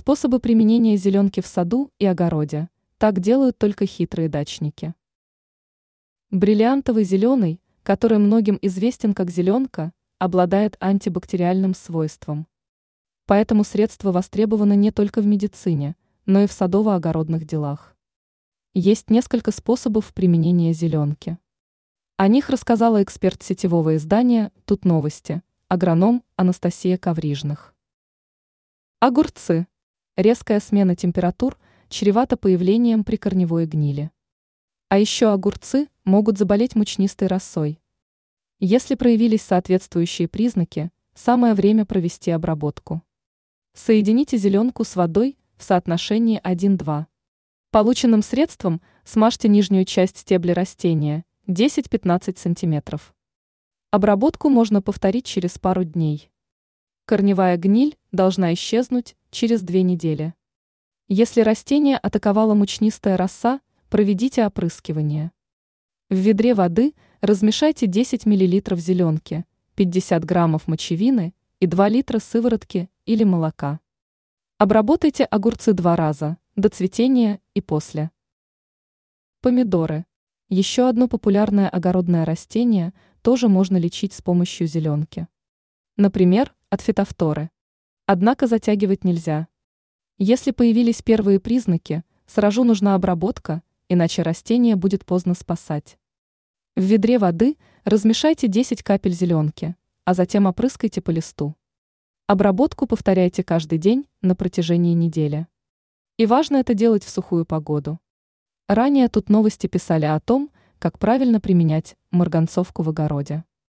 Способы применения зеленки в саду и огороде. Так делают только хитрые дачники. Бриллиантовый зеленый, который многим известен как зеленка, обладает антибактериальным свойством. Поэтому средство востребовано не только в медицине, но и в садово-огородных делах. Есть несколько способов применения зеленки. О них рассказала эксперт сетевого издания «Тут новости», агроном Анастасия Коврижных. Огурцы. Резкая смена температур чревата появлением прикорневой гнили. А еще огурцы могут заболеть мучнистой росой. Если проявились соответствующие признаки, самое время провести обработку. Соедините зеленку с водой в соотношении 1-2. Полученным средством смажьте нижнюю часть стебля растения 10-15 см. Обработку можно повторить через пару дней. Корневая гниль должна исчезнуть через две недели. Если растение атаковала мучнистая роса, проведите опрыскивание. В ведре воды размешайте 10 мл зеленки, 50 граммов мочевины и 2 литра сыворотки или молока. Обработайте огурцы два раза, до цветения и после. Помидоры. Еще одно популярное огородное растение тоже можно лечить с помощью зеленки. Например, от фитофторы. Однако затягивать нельзя. Если появились первые признаки, сразу нужна обработка, иначе растение будет поздно спасать. В ведре воды размешайте 10 капель зеленки, а затем опрыскайте по листу. Обработку повторяйте каждый день на протяжении недели. И важно это делать в сухую погоду. Ранее тут новости писали о том, как правильно применять марганцовку в огороде.